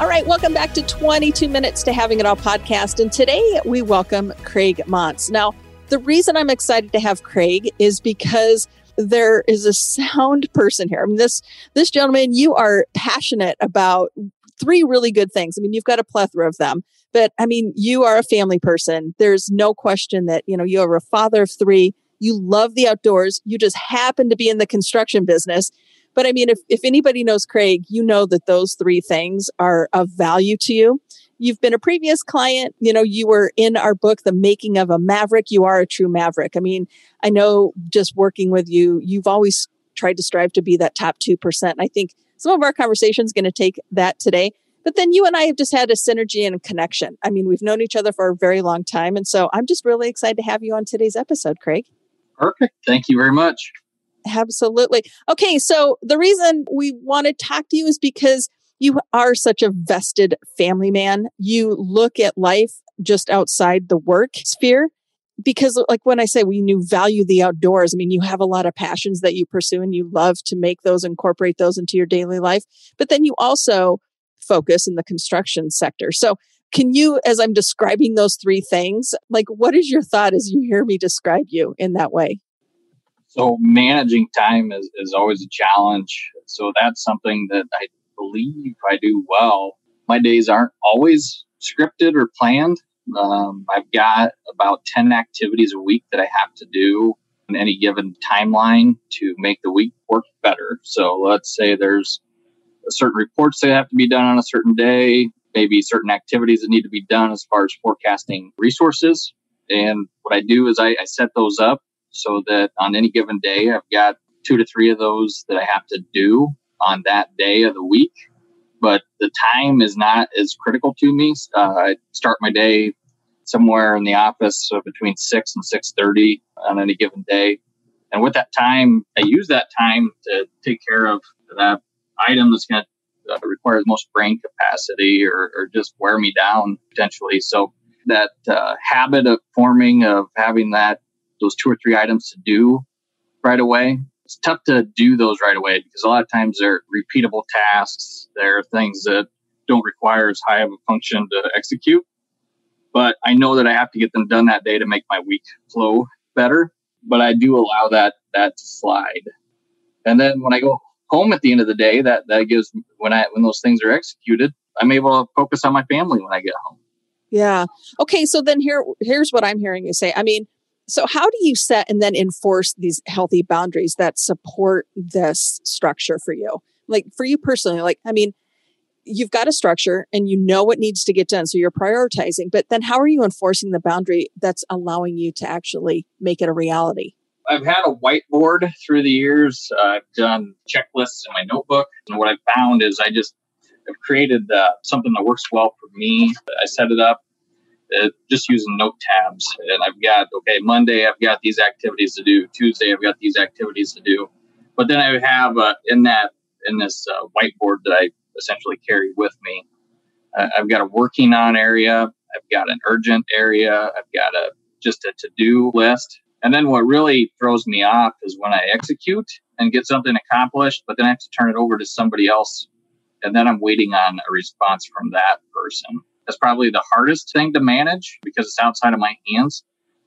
All right, welcome back to 22 Minutes to Having It All podcast. And today we welcome Craig Montz. Now, the reason I'm excited to have Craig is because there is a sound person here. I mean, this this gentleman, you are passionate about three really good things. I mean, you've got a plethora of them, but I mean, you are a family person. There's no question that you know you are a father of three. You love the outdoors. You just happen to be in the construction business. But I mean, if, if anybody knows Craig, you know that those three things are of value to you. You've been a previous client, you know, you were in our book, The Making of a Maverick. You are a true maverick. I mean, I know just working with you, you've always tried to strive to be that top 2%. I think some of our conversations going to take that today. But then you and I have just had a synergy and a connection. I mean, we've known each other for a very long time. And so I'm just really excited to have you on today's episode, Craig. Perfect. Thank you very much. Absolutely. Okay, so the reason we want to talk to you is because you are such a vested family man. You look at life just outside the work sphere. Because, like when I say when you value the outdoors, I mean, you have a lot of passions that you pursue and you love to make those, incorporate those into your daily life. But then you also focus in the construction sector. So, can you, as I'm describing those three things, like what is your thought as you hear me describe you in that way? So managing time is, is always a challenge. So that's something that I believe I do well. My days aren't always scripted or planned. Um, I've got about 10 activities a week that I have to do in any given timeline to make the week work better. So let's say there's certain reports that have to be done on a certain day, maybe certain activities that need to be done as far as forecasting resources. And what I do is I, I set those up so that on any given day, I've got two to three of those that I have to do on that day of the week. But the time is not as critical to me. Uh, I start my day somewhere in the office so between six and six thirty on any given day, and with that time, I use that time to take care of that item that's going to uh, require the most brain capacity or, or, just wear me down potentially. So that uh, habit of forming of having that those two or three items to do right away. It's tough to do those right away because a lot of times they're repeatable tasks. They're things that don't require as high of a function to execute. But I know that I have to get them done that day to make my week flow better. But I do allow that that to slide. And then when I go home at the end of the day, that that gives when I when those things are executed, I'm able to focus on my family when I get home. Yeah. Okay. So then here here's what I'm hearing you say. I mean, so, how do you set and then enforce these healthy boundaries that support this structure for you? Like for you personally, like, I mean, you've got a structure and you know what needs to get done. So you're prioritizing, but then how are you enforcing the boundary that's allowing you to actually make it a reality? I've had a whiteboard through the years. Uh, I've done checklists in my notebook. And what I've found is I just have created uh, something that works well for me. I set it up uh, just using note tabs. And I've got, okay, Monday, I've got these activities to do. Tuesday, I've got these activities to do. But then I have uh, in that, in this uh, whiteboard that I essentially carry with me, uh, I've got a working on area. I've got an urgent area. I've got a just a to do list. And then what really throws me off is when I execute and get something accomplished, but then I have to turn it over to somebody else. And then I'm waiting on a response from that person. That's probably the hardest thing to manage because it's outside of my hands.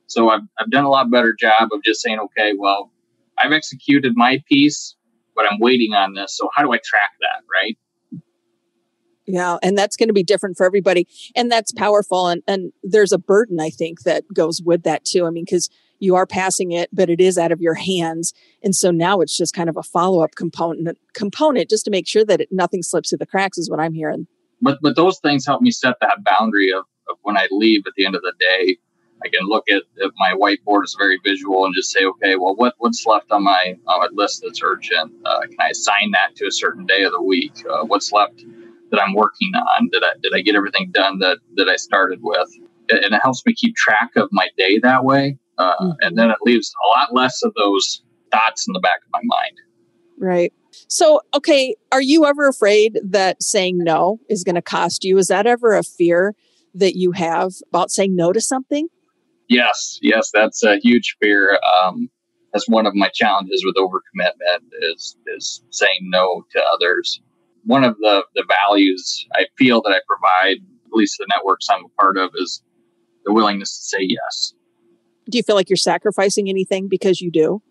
So I've, I've done a lot better job of just saying, okay, well, I've executed my piece, but I'm waiting on this. So how do I track that, right? Yeah, and that's going to be different for everybody. And that's powerful. And, and there's a burden, I think, that goes with that too. I mean, because you are passing it, but it is out of your hands. And so now it's just kind of a follow up component component just to make sure that it, nothing slips through the cracks is what I'm hearing but but those things help me set that boundary of, of when I leave at the end of the day. I can look at, at my whiteboard is very visual and just say, okay, well, what what's left on my on my list that's urgent? Uh, can I assign that to a certain day of the week? Uh, what's left that I'm working on? Did I did I get everything done that that I started with? And it helps me keep track of my day that way. Uh, mm-hmm. And then it leaves a lot less of those thoughts in the back of my mind. Right. So, okay, are you ever afraid that saying no is going to cost you? Is that ever a fear that you have about saying no to something? Yes, yes, that's a huge fear. Um, that's one of my challenges with overcommitment is is saying no to others. One of the the values I feel that I provide, at least the networks I'm a part of, is the willingness to say yes. Do you feel like you're sacrificing anything because you do?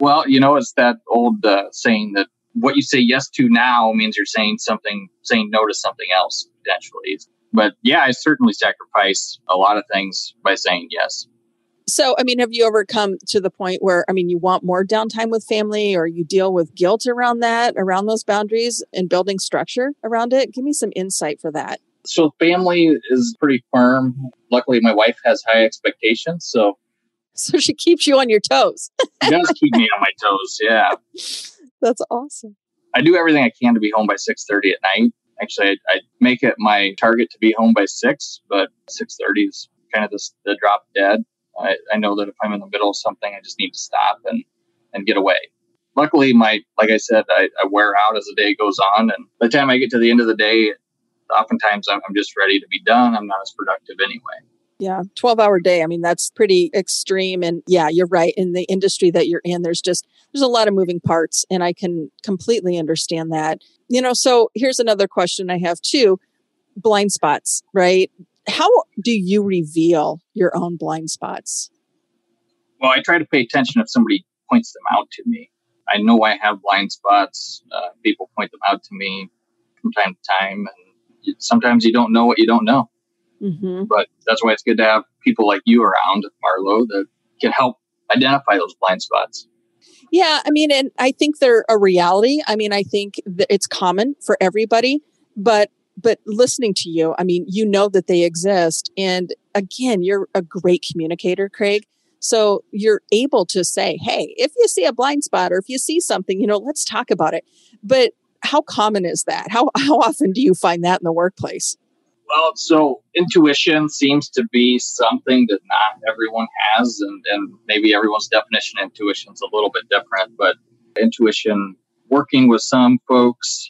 Well, you know, it's that old uh, saying that what you say yes to now means you're saying something, saying no to something else potentially. But yeah, I certainly sacrifice a lot of things by saying yes. So, I mean, have you ever come to the point where, I mean, you want more downtime with family or you deal with guilt around that, around those boundaries and building structure around it? Give me some insight for that. So, family is pretty firm. Luckily, my wife has high expectations. So, so she keeps you on your toes. she does keep me on my toes. Yeah. That's awesome. I do everything I can to be home by 6:30 at night. Actually, I, I, make it my target to be home by 6, but 6:30 is kind of the, the drop dead. I, I know that if I'm in the middle of something, I just need to stop and, and get away. Luckily, my like I said, I, I wear out as the day goes on, and by the time I get to the end of the day, oftentimes I'm, I'm just ready to be done. I'm not as productive anyway. Yeah, 12 hour day. I mean, that's pretty extreme. And yeah, you're right. In the industry that you're in, there's just, there's a lot of moving parts and I can completely understand that. You know, so here's another question I have too. Blind spots, right? How do you reveal your own blind spots? Well, I try to pay attention if somebody points them out to me. I know I have blind spots. Uh, people point them out to me from time to time. And sometimes you don't know what you don't know. Mm-hmm. But that's why it's good to have people like you around, Marlo, that can help identify those blind spots. Yeah, I mean, and I think they're a reality. I mean, I think that it's common for everybody, but but listening to you, I mean, you know that they exist, and again, you're a great communicator, Craig. So you're able to say, "Hey, if you see a blind spot or if you see something, you know, let's talk about it." But how common is that? How how often do you find that in the workplace? Well, so intuition seems to be something that not everyone has, and, and maybe everyone's definition of intuition is a little bit different. But intuition, working with some folks,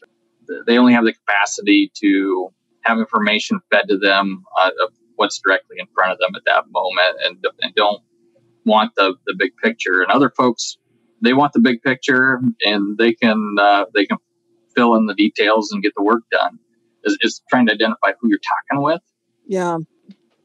they only have the capacity to have information fed to them uh, of what's directly in front of them at that moment, and, and don't want the, the big picture. And other folks, they want the big picture, and they can uh, they can fill in the details and get the work done is, is trying to identify who you're talking with. Yeah.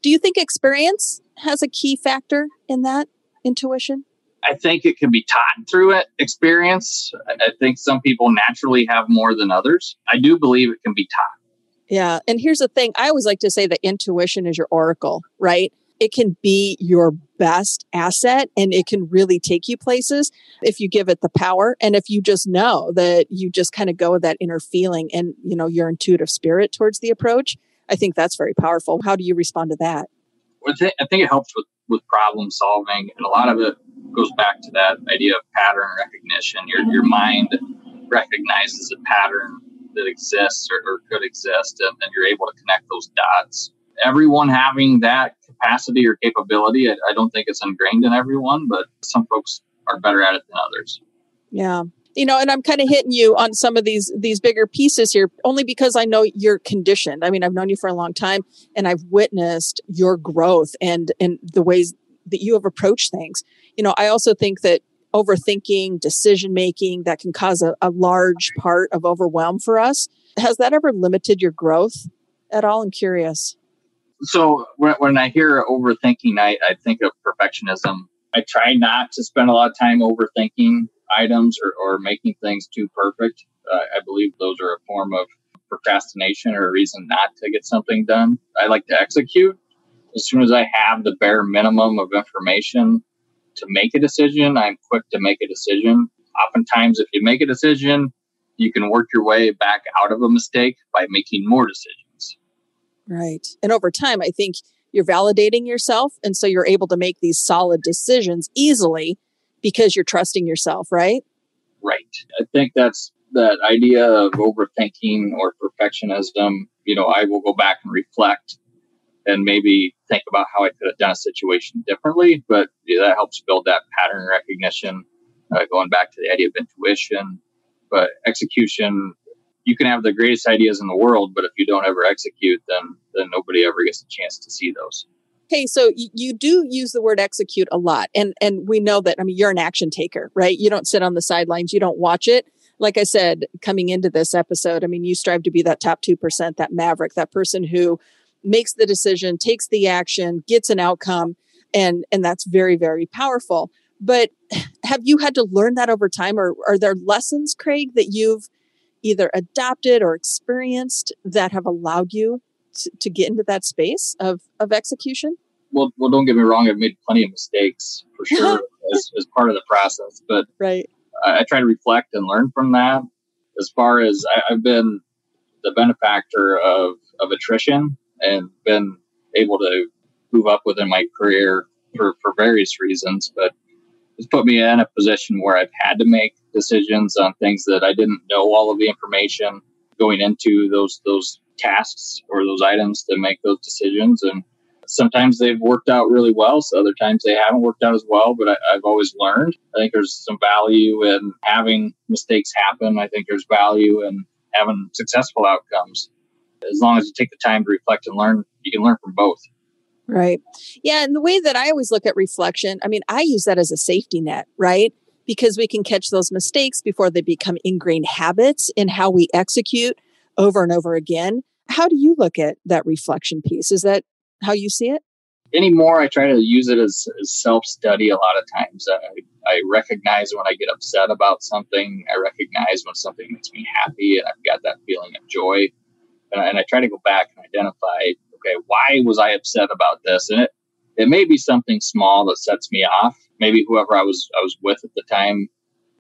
Do you think experience has a key factor in that intuition? I think it can be taught through it, experience. I think some people naturally have more than others. I do believe it can be taught. Yeah. And here's the thing I always like to say that intuition is your oracle, right? It can be your best asset and it can really take you places if you give it the power. And if you just know that you just kind of go with that inner feeling and you know your intuitive spirit towards the approach i think that's very powerful. How do you respond to that? I think it helps with with problem solving and a lot of it goes back to that idea of pattern recognition. Your your mind recognizes a pattern that exists or, or could exist and, and you're able to connect those dots. Everyone having that capacity or capability. I, I don't think it's ingrained in everyone, but some folks are better at it than others. Yeah. You know and i'm kind of hitting you on some of these these bigger pieces here only because i know you're conditioned. I mean i've known you for a long time and i've witnessed your growth and and the ways that you have approached things. You know i also think that overthinking decision making that can cause a, a large part of overwhelm for us. Has that ever limited your growth at all? I'm curious so when, when I hear overthinking, I, I think of perfectionism. I try not to spend a lot of time overthinking items or, or making things too perfect. Uh, I believe those are a form of procrastination or a reason not to get something done. I like to execute. As soon as I have the bare minimum of information to make a decision, I'm quick to make a decision. Oftentimes, if you make a decision, you can work your way back out of a mistake by making more decisions. Right. And over time, I think you're validating yourself. And so you're able to make these solid decisions easily because you're trusting yourself, right? Right. I think that's that idea of overthinking or perfectionism, you know, I will go back and reflect and maybe think about how I could have done a situation differently. But that helps build that pattern recognition, uh, going back to the idea of intuition. But execution, you can have the greatest ideas in the world, but if you don't ever execute, then then nobody ever gets a chance to see those. Okay, so you, you do use the word execute a lot, and and we know that. I mean, you're an action taker, right? You don't sit on the sidelines, you don't watch it. Like I said, coming into this episode, I mean, you strive to be that top two percent, that maverick, that person who makes the decision, takes the action, gets an outcome, and and that's very very powerful. But have you had to learn that over time, or are there lessons, Craig, that you've either adopted or experienced that have allowed you to, to get into that space of of execution? Well, well, don't get me wrong. I've made plenty of mistakes for sure as, as part of the process, but right. I, I, try to reflect and learn from that. As far as I, I've been the benefactor of of attrition and been able to move up within my career for, for various reasons, but it's put me in a position where I've had to make decisions on things that I didn't know all of the information going into those those tasks or those items to make those decisions. And sometimes they've worked out really well, so other times they haven't worked out as well. But I, have always learned. I think there's some value in having mistakes happen. I think there's value in having successful outcomes as long as you take the time to reflect and learn, you can learn from both. Right. Yeah. And the way that I always look at reflection, I mean, I use that as a safety net, right? Because we can catch those mistakes before they become ingrained habits in how we execute over and over again. How do you look at that reflection piece? Is that how you see it? Anymore, I try to use it as, as self study a lot of times. I, I recognize when I get upset about something, I recognize when something makes me happy, and I've got that feeling of joy and I, and I try to go back and identify, okay, why was I upset about this? And it, it may be something small that sets me off. Maybe whoever I was I was with at the time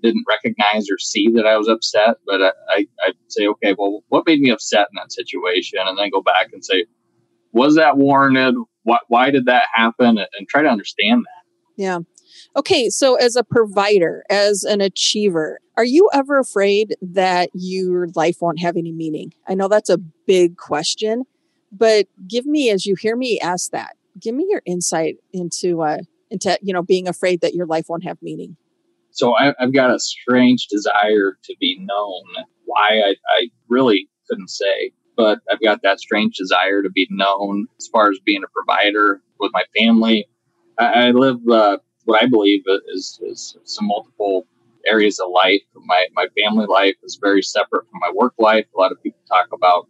didn't recognize or see that I was upset, but I, I, I'd say, okay, well, what made me upset in that situation? And then go back and say, was that warranted? Why, why did that happen? And try to understand that. Yeah. Okay, so as a provider, as an achiever, are you ever afraid that your life won't have any meaning? I know that's a big question, but give me, as you hear me ask that, give me your insight into uh, into you know being afraid that your life won't have meaning. So I, have got a strange desire to be known. Why I, I really couldn't say, but I've got that strange desire to be known as far as being a provider with my family. I, I live uh, what I believe is, is some multiple areas of life. My, my family life is very separate from my work life. A lot of people talk about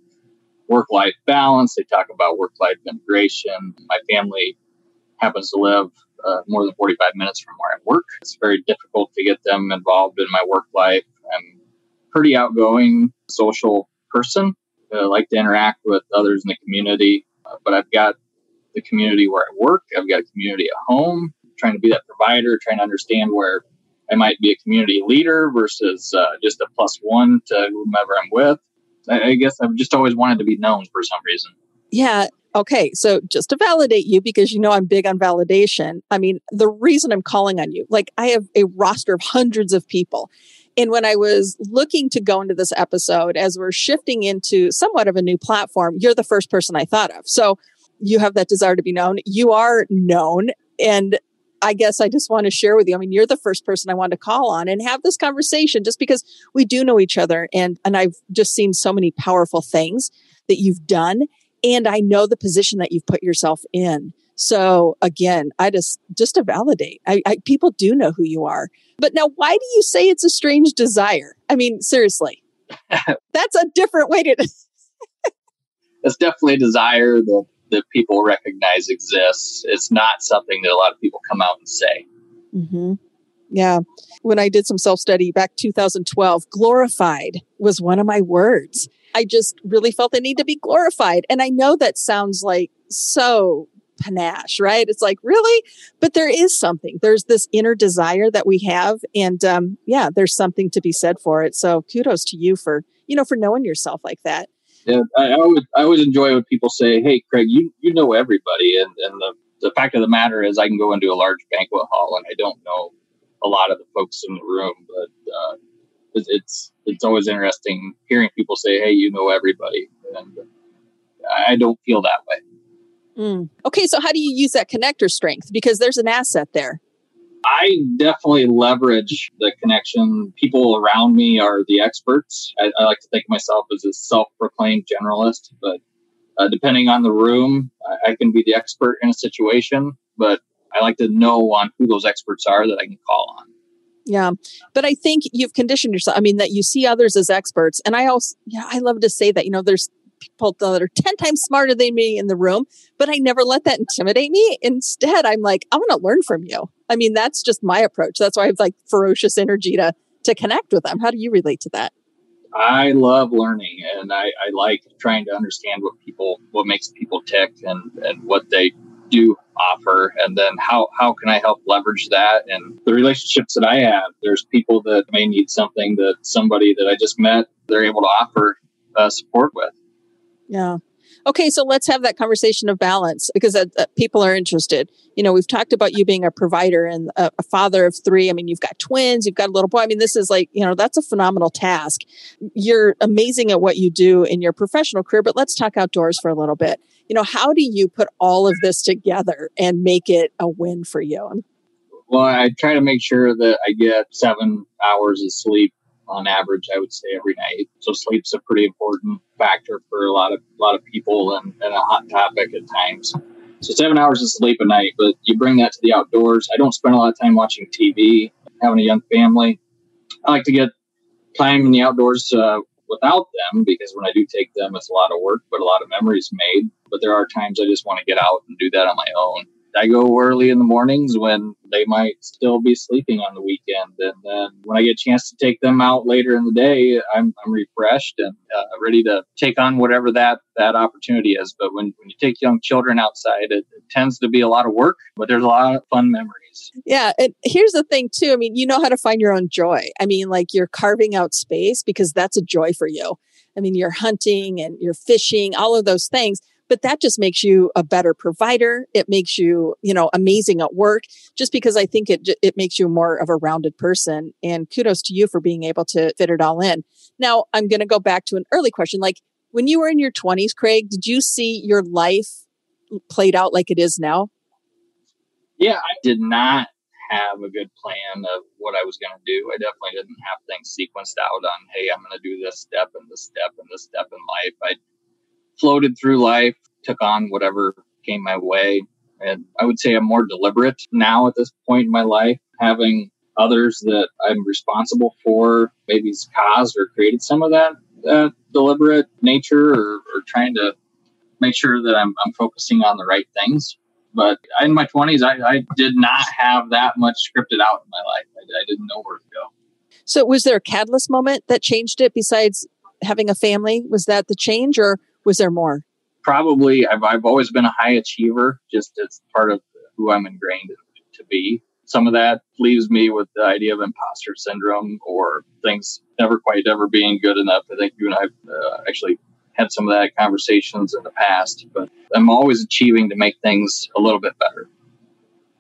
work life balance, they talk about work life integration. My family happens to live uh, more than 45 minutes from where I work. It's very difficult to get them involved in my work life. I'm pretty outgoing, social person. I like to interact with others in the community, uh, but I've got the community where I work. I've got a community at home trying to be that provider, trying to understand where I might be a community leader versus uh, just a plus one to whomever I'm with. I, I guess I've just always wanted to be known for some reason. Yeah. Okay. So just to validate you, because you know I'm big on validation. I mean, the reason I'm calling on you, like I have a roster of hundreds of people. And when I was looking to go into this episode, as we're shifting into somewhat of a new platform, you're the first person I thought of. So you have that desire to be known. You are known. And I guess I just want to share with you. I mean, you're the first person I want to call on and have this conversation just because we do know each other. And, and I've just seen so many powerful things that you've done. And I know the position that you've put yourself in. So again, I just, just to validate, I, I people do know who you are. But now why do you say it's a strange desire? I mean, seriously, that's a different way to. it's definitely a desire that that people recognize exists. It's not something that a lot of people come out and say. Mm-hmm. Yeah. When I did some self study back 2012, glorified was one of my words. I just really felt the need to be glorified. And I know that sounds like so panache, right? It's like, really? But there is something. There's this inner desire that we have. And um, yeah, there's something to be said for it. So kudos to you for, you know, for knowing yourself like that. Yeah, I, I always I always enjoy when people say, "Hey, Craig, you you know everybody," and and the the fact of the matter is, I can go into a large banquet hall and I don't know a lot of the folks in the room, but uh, it's it's always interesting hearing people say, "Hey, you know everybody," and I don't feel that way. Mm. Okay, so how do you use that connector strength? Because there's an asset there. I definitely leverage the connection. People around me are the experts. I, I like to think of myself as a self-proclaimed generalist, but uh, depending on the room, I, I can be the expert in a situation. But I like to know on who those experts are that I can call on. Yeah. But I think you've conditioned yourself. I mean, that you see others as experts. And I also, yeah, I love to say that, you know, there's people that are 10 times smarter than me in the room, but I never let that intimidate me. Instead, I'm like, I want to learn from you. I mean, that's just my approach. That's why I have like ferocious energy to, to connect with them. How do you relate to that? I love learning and I, I like trying to understand what people, what makes people tick and, and what they do offer and then how how can i help leverage that and the relationships that i have there's people that may need something that somebody that i just met they're able to offer uh, support with yeah. Okay so let's have that conversation of balance because uh, uh, people are interested. You know we've talked about you being a provider and a, a, father of three. I mean you've got twins you've got a little boy. I mean this is like you know that's a phenomenal task. You're amazing at what you do in your professional career but let's talk outdoors for a little bit. You know how do you put all of this together and make it a win for you? Well i try to make sure that i get seven hours of sleep on average i would say every night so sleep's a pretty important factor for a lot of a lot of people and, and a hot topic at times so seven hours of sleep a night but you bring that to the outdoors i don't spend a lot of time watching tv having a young family i like to get time in the outdoors uh, without them because when I do take them, it's a lot of work, but a lot of memories made. But there are times I just want to get out and do that on my own. I go early in the mornings when they might still be sleeping on the weekend. And then when I get a chance to take them out later in the day, I'm, I'm refreshed and uh, ready to take on whatever that, that opportunity is. But when, when you take young children outside, it, it tends to be a lot of work, but there's a lot of fun memories. Yeah. And here's the thing, too. I mean, you know how to find your own joy. I mean, like you're carving out space because that's a joy for you. I mean, you're hunting and you're fishing, all of those things but that just makes you a better provider. It makes you, you know, amazing at work just because I think it, it makes you more of a rounded person. And kudos to you for being able to fit it all in. Now, I'm going to go back to an early question. Like when you were in your 20s, Craig, did you see your life played out like it is now? Yeah, I did not have a good plan of what I was going to do. I definitely didn't have things sequenced out on, hey, I'm going to do this step and this step and this step in life. I floated through life, took on whatever came my way. And I would say I'm more deliberate now at this point in my life, having others that I'm responsible for maybe caused or created some of that, deliberate nature or, or trying to make sure that I'm, I'm focusing on the right things. But in my 20s, I, I did not have that much scripted out in my life. I, I didn't know where to go. So, was there a catalyst moment that changed it besides having a family? Was that the change, or was there more? Probably. I've, I've always been a high achiever, just as part of who I'm ingrained to be. Some of that leaves me with the idea of imposter syndrome or things never quite ever being good enough. I think you and I uh, actually had some of that conversations in the past, but I'm always achieving to make things a little bit better.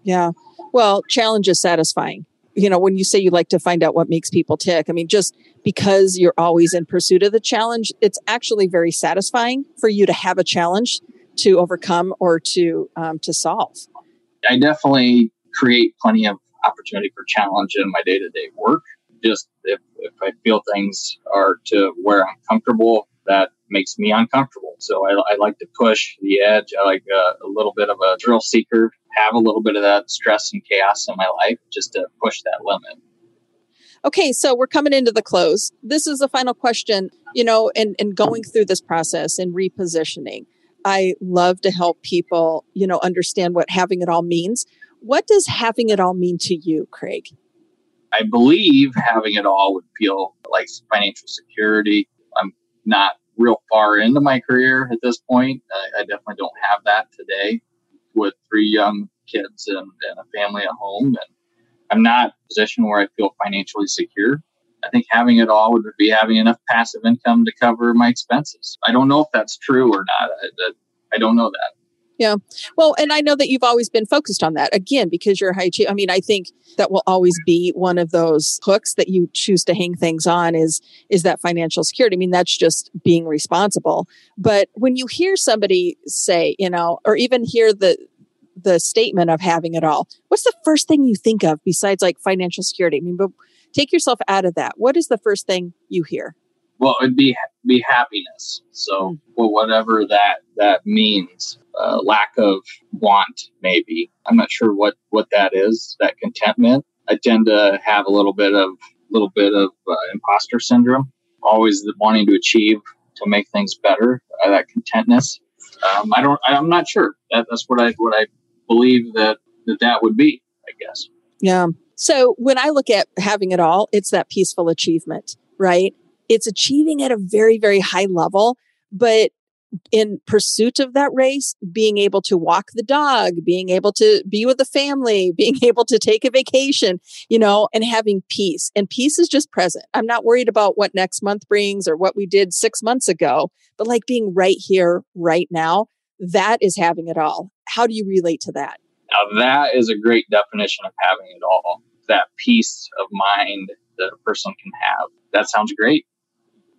Yeah. Well, challenge is satisfying you know, when you say you like to find out what makes people tick, I mean, just because you're always in pursuit of the challenge, it's actually very satisfying for you to have a challenge to overcome or to um, to solve. I definitely create plenty of opportunity for challenge in my day to day work. Just if, if I feel things are to where I'm comfortable, that makes me uncomfortable. So I, I like to push the edge. I like a, a, little bit of a thrill seeker, have a little bit of that stress and chaos in my life just to push that limit. Okay, so we're coming into the close. This is the final question, you know, and, and going through this process and repositioning. I love to help people, you know, understand what having it all means. What does having it all mean to you, Craig? I believe having it all would feel like financial security. Not real far into my career at this point. I, I definitely don't have that today with three young kids and, and, a family at home. And I'm not in a position where I feel financially secure. I think having it all would be having enough passive income to cover my expenses. I don't know if that's true or not. I, I don't know that. Yeah. Well, and I know that you've always been focused on that again because you're a high chief. I mean, I think that will always be one of those hooks that you choose to hang things on is is that financial security. I mean, that's just being responsible. But when you hear somebody say, you know, or even hear the the statement of having it all, what's the first thing you think of besides like financial security? I mean, but take yourself out of that. What is the first thing you hear? Well, it'd be be happiness. So, well, whatever that that means, uh, lack of want, maybe. I'm not sure what what that is. That contentment. I tend to have a little bit of little bit of uh, imposter syndrome. Always wanting to achieve to make things better. Uh, that contentness. Um, I don't. I'm not sure. That, that's what I what I believe that that that would be. I guess. Yeah. So when I look at having it all, it's that peaceful achievement, right? It's achieving at a very, very high level, but in pursuit of that race, being able to walk the dog, being able to be with the family, being able to take a vacation, you know, and having peace. And peace is just present. I'm not worried about what next month brings or what we did six months ago, but like being right here, right now, that is having it all. How do you relate to that? Now, that is a great definition of having it all that peace of mind that a person can have. That sounds great.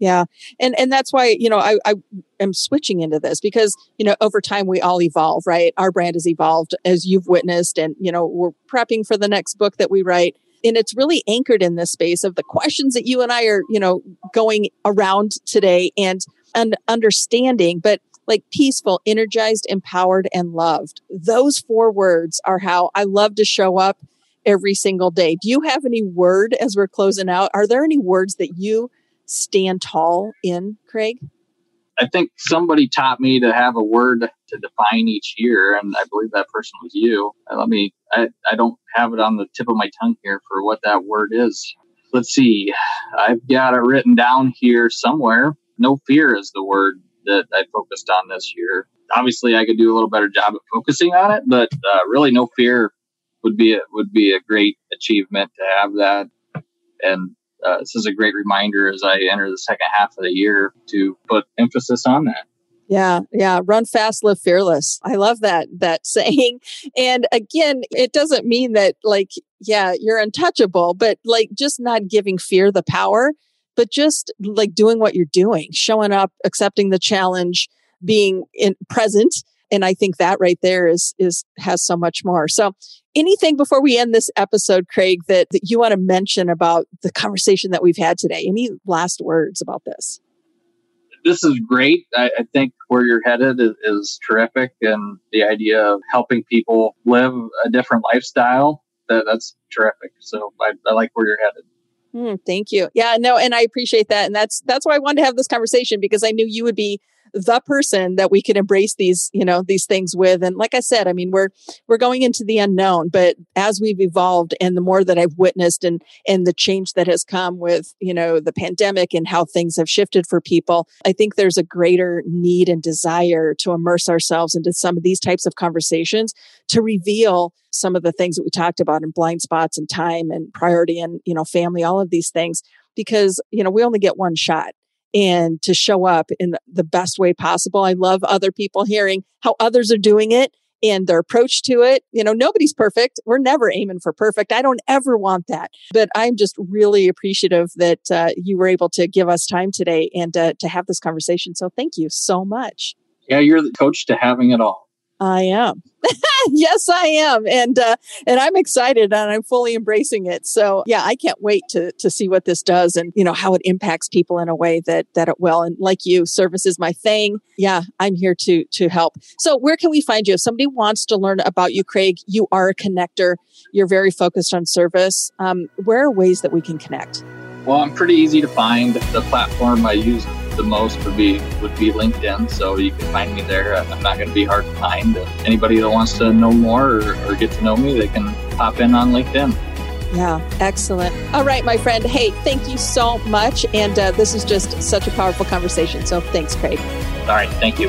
Yeah. And and that's why, you know, I, I am switching into this because, you know, over time we all evolve, right? Our brand has evolved as you've witnessed and, you know, we're prepping for the next book that we write. And it's really anchored in this space of the questions that you and I are, you know, going around today and and understanding, but like peaceful, energized, empowered, and loved. Those four words are how I love to show up every single day. Do you have any word as we're closing out? Are there any words that you stand tall in, Craig? I think somebody taught me to have a word to define each year, and I believe that person was you. Uh, let me, I, I don't have it on the tip of my tongue here for what that word is. Let's see, I've got it written down here somewhere. No fear is the word that I focused on this year. Obviously, I could do a little better job at focusing on it, but uh, really, no fear would be a, would be a great achievement to have that. And uh, this is a great reminder as I enter the second half of the year to put emphasis on that. Yeah, yeah. Run fast, live fearless. I love that that saying. And again, it doesn't mean that like, yeah, you're untouchable, but like just not giving fear the power, but just like doing what you're doing, showing up, accepting the challenge, being in present and i think that right there is is has so much more. So anything before we end this episode craig that, that you want to mention about the conversation that we've had today? Any last words about this? This is great. I, I think where you're headed is, is terrific and the idea of helping people live a different lifestyle that, that's terrific. So I, I like where you're headed. Mm, thank you. Yeah, no, and I appreciate that, and that's that's why I wanted to have this conversation because I knew you would be the person that we could embrace these you know these things with. And like i said i mean we're we're going into the unknown but as we've evolved and the more that i've witnessed and and the change that has come with you know the pandemic and how things have shifted for people i think there's a greater need and desire to immerse ourselves into some of these types of conversations to reveal some of the things that we talked about in blind spots and time and priority and you know family all of these things. Because you know we only get one shot and to show up in the best way possible. I love other people hearing how others are doing it and their approach to it. You know, nobody's perfect. We're never aiming for perfect. I don't ever want that. But I'm just really appreciative that uh, you were able to give us time today and uh, to have this conversation. So thank you so much. Yeah, you're the coach to having it all. I am. yes, I am, and uh, and I'm excited, and I'm fully embracing it. So yeah, I can't wait to to see what this does, and you know how it impacts people in a way that that it will. And like you, service is my thing. Yeah, I'm here to to help. So where can we find you? If somebody wants to learn about you, Craig, you are a connector. You're very focused on service. Um, where are ways that we can connect? Well, I'm pretty easy to find. The platform I use the most would be would be LinkedIn. So you can find me there. I'm not going to be hard to find. Anybody that wants to know more or, or get to know me, they can pop in on LinkedIn. Yeah, excellent. All right, my friend. Hey, thank you so much. And uh, this is just such a powerful conversation. So thanks, Craig. All right, thank you.